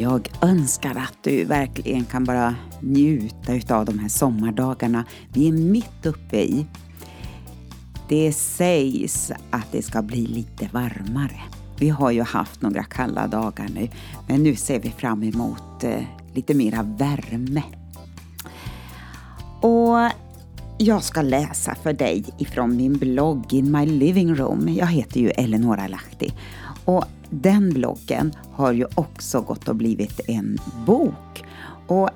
Jag önskar att du verkligen kan bara njuta av de här sommardagarna vi är mitt uppe i. Det sägs att det ska bli lite varmare. Vi har ju haft några kalla dagar nu, men nu ser vi fram emot eh, lite mera värme. Och jag ska läsa för dig ifrån min blogg In My Living Room. Jag heter ju Eleonora Lahti och den bloggen har ju också gått och blivit en bok. Och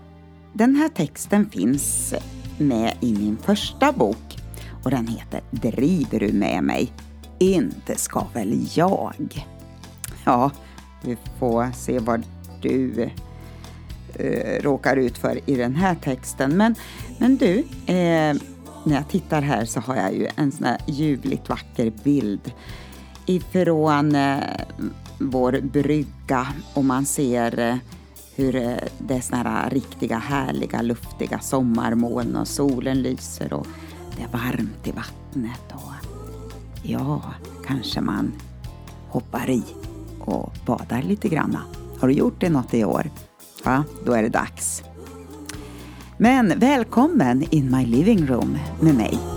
den här texten finns med i min första bok och den heter Driver du med mig? Inte ska väl jag? Ja, vi får se vad du eh, råkar ut för i den här texten. Men, men du, eh, när jag tittar här så har jag ju en sån här ljuvligt vacker bild ifrån eh, vår brygga och man ser eh, hur eh, det är såna här riktiga härliga luftiga sommarmoln och solen lyser och det är varmt i vattnet och ja, kanske man hoppar i och badar lite granna. Har du gjort det något i år? Ja, då är det dags. Men välkommen in my living room med mig.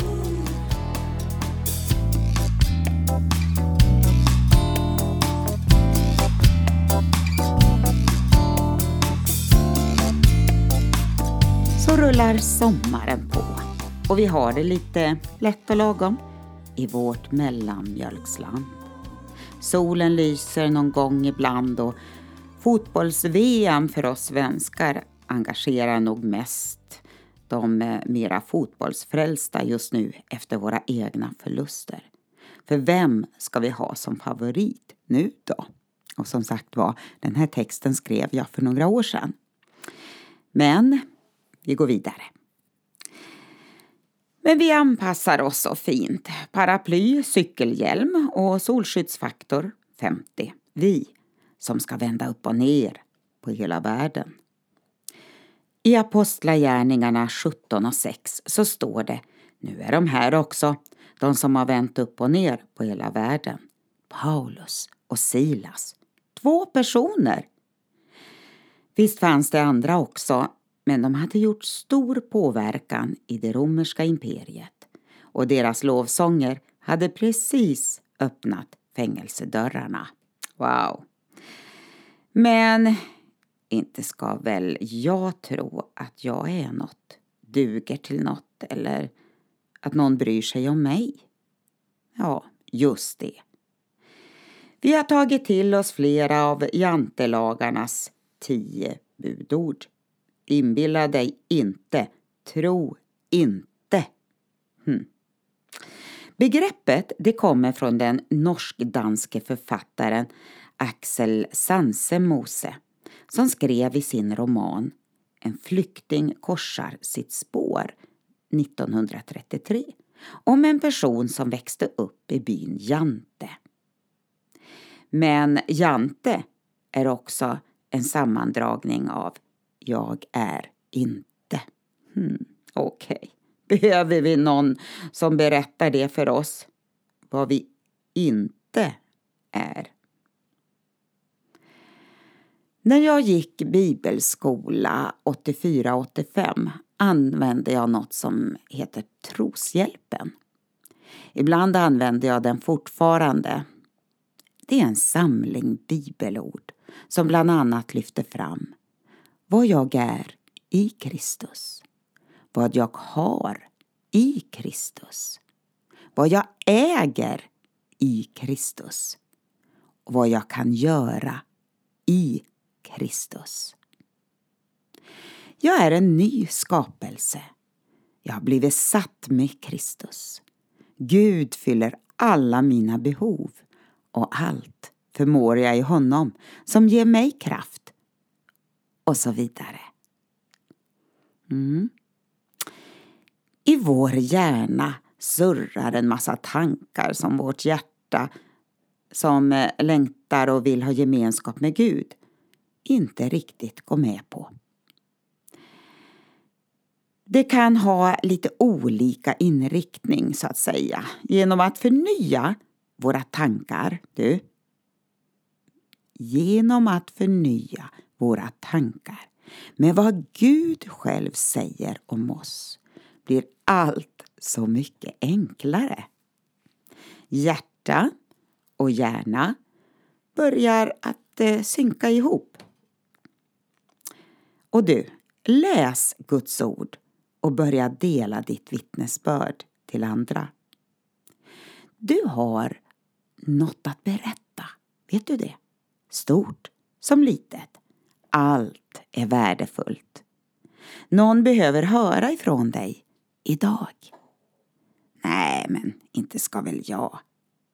Rullar sommaren på och vi har det lite lätt och lagom i vårt mellanmjölksland. Solen lyser någon gång ibland och fotbolls-VM för oss svenskar engagerar nog mest de eh, mera fotbollsfrälsta just nu efter våra egna förluster. För vem ska vi ha som favorit nu då? Och som sagt var, den här texten skrev jag för några år sedan. Men vi går vidare. Men vi anpassar oss så fint. Paraply, cykelhjälm och solskyddsfaktor 50. Vi som ska vända upp och ner på hela världen. I Apostlagärningarna 17 och 6 så står det Nu är de här också, de som har vänt upp och ner på hela världen. Paulus och Silas. Två personer. Visst fanns det andra också, men de hade gjort stor påverkan i det romerska imperiet och deras lovsånger hade precis öppnat fängelsedörrarna. Wow! Men inte ska väl jag tro att jag är något, duger till något eller att någon bryr sig om mig? Ja, just det. Vi har tagit till oss flera av jantelagarnas tio budord. Inbilla dig inte, tro inte. Hmm. Begreppet det kommer från den norsk-danske författaren Axel Sansemose som skrev i sin roman En flykting korsar sitt spår 1933 om en person som växte upp i byn Jante. Men Jante är också en sammandragning av jag är inte. Hmm, Okej, okay. behöver vi någon som berättar det för oss? Vad vi inte är. När jag gick bibelskola 84-85 använde jag något som heter Troshjälpen. Ibland använder jag den fortfarande. Det är en samling bibelord som bland annat lyfter fram vad jag är i Kristus, vad jag har i Kristus, vad jag äger i Kristus och vad jag kan göra i Kristus. Jag är en ny skapelse. Jag har blivit satt med Kristus. Gud fyller alla mina behov och allt förmår jag i honom som ger mig kraft. Och så vidare. Mm. I vår hjärna surrar en massa tankar som vårt hjärta som eh, längtar och vill ha gemenskap med Gud inte riktigt går med på. Det kan ha lite olika inriktning så att säga genom att förnya våra tankar. Du, genom att förnya våra tankar med vad Gud själv säger om oss blir allt så mycket enklare. Hjärta och hjärna börjar att eh, synka ihop. Och du, läs Guds ord och börja dela ditt vittnesbörd till andra. Du har något att berätta, vet du det? Stort som litet. Allt är värdefullt. Någon behöver höra ifrån dig idag. Nej, men inte ska väl jag,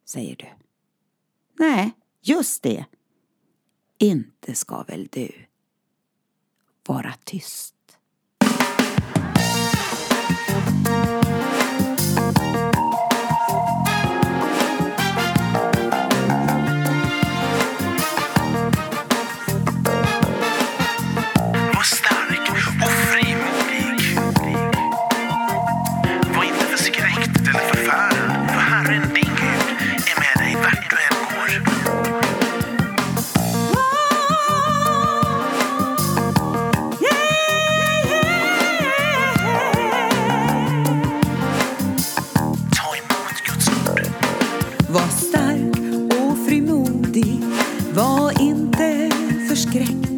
säger du. Nej, just det. Inte ska väl du vara tyst. Var inte förskräckt.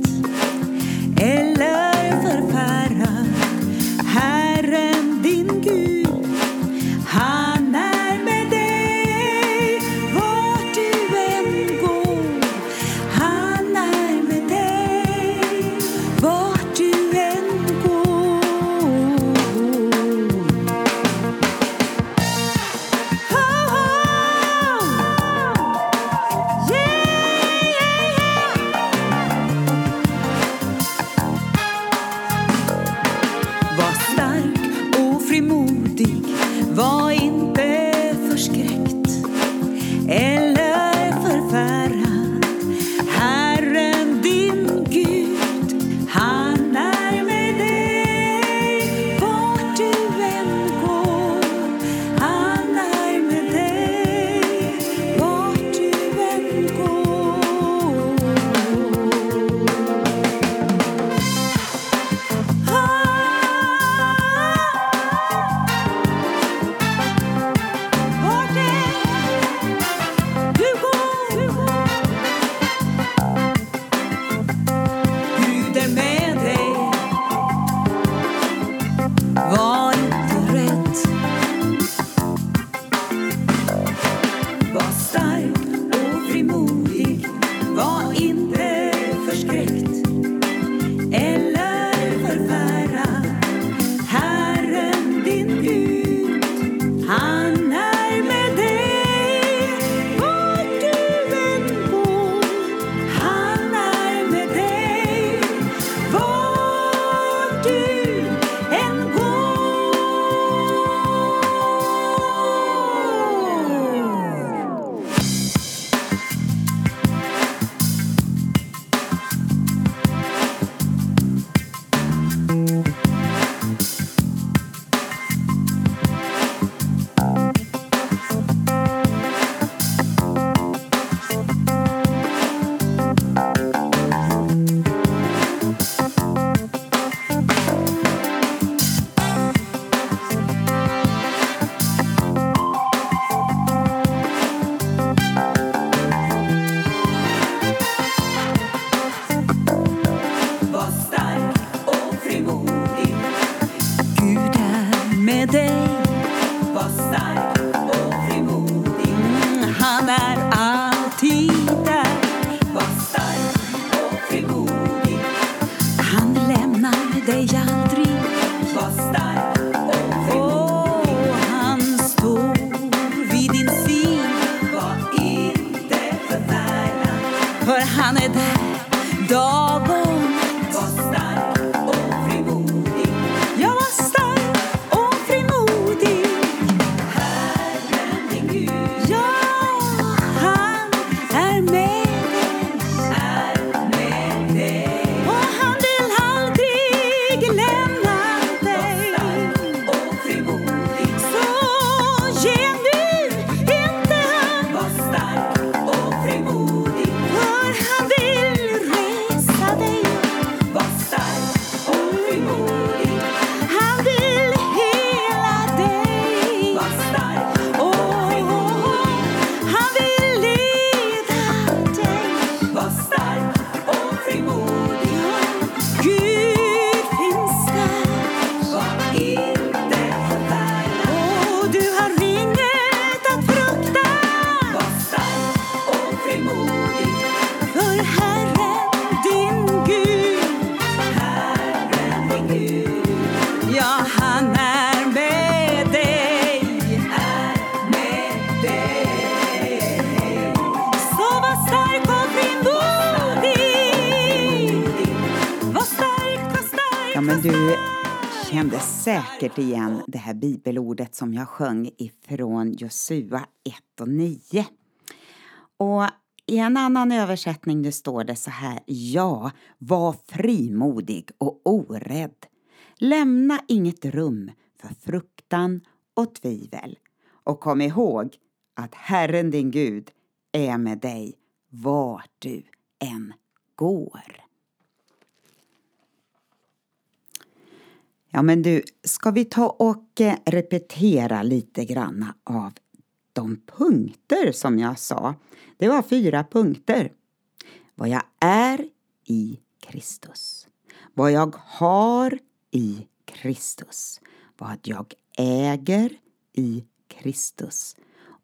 Men du kände säkert igen det här bibelordet som jag sjöng ifrån Josua 1 och 9. Och i en annan översättning det står det så här, ja, var frimodig och orädd. Lämna inget rum för fruktan och tvivel. Och kom ihåg att Herren din Gud är med dig vart du än går. Ja men du, ska vi ta och eh, repetera lite grann av de punkter som jag sa? Det var fyra punkter. Vad jag är i Kristus. Vad jag har i Kristus. Vad jag äger i Kristus.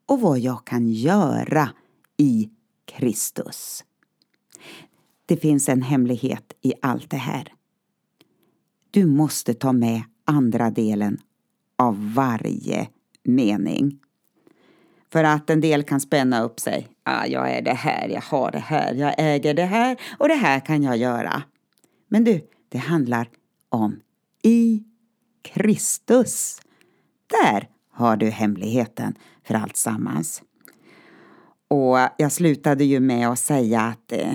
Och vad jag kan göra i Kristus. Det finns en hemlighet i allt det här. Du måste ta med andra delen av varje mening. För att en del kan spänna upp sig. Ah, jag är det här, jag har det här, jag äger det här och det här kan jag göra. Men du, det handlar om i Kristus. Där har du hemligheten för allt sammans. Och jag slutade ju med att säga att eh,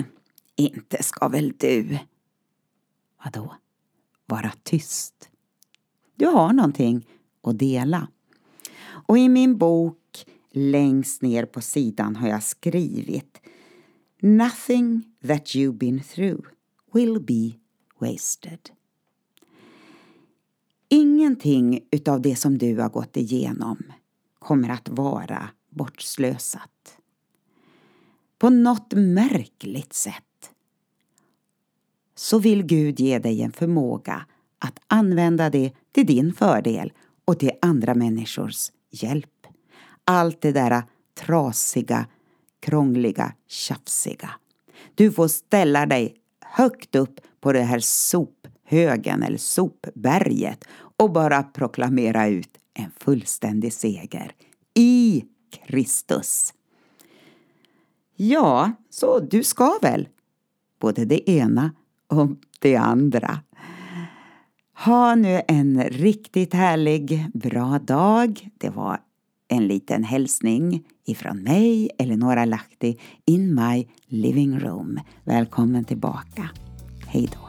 inte ska väl du... Vadå? Vara tyst. Du har någonting att dela. Och i min bok längst ner på sidan har jag skrivit Nothing that you've been through will be wasted. Ingenting utav det som du har gått igenom kommer att vara bortslösat. På något märkligt sätt så vill Gud ge dig en förmåga att använda det till din fördel och till andra människors hjälp. Allt det där trasiga, krångliga, tjafsiga. Du får ställa dig högt upp på det här sophögen eller sopberget och bara proklamera ut en fullständig seger i Kristus. Ja, så du ska väl både det ena och det andra. Ha nu en riktigt härlig, bra dag. Det var en liten hälsning ifrån mig, Eleonora Lahti, in my living room. Välkommen tillbaka. Hej då.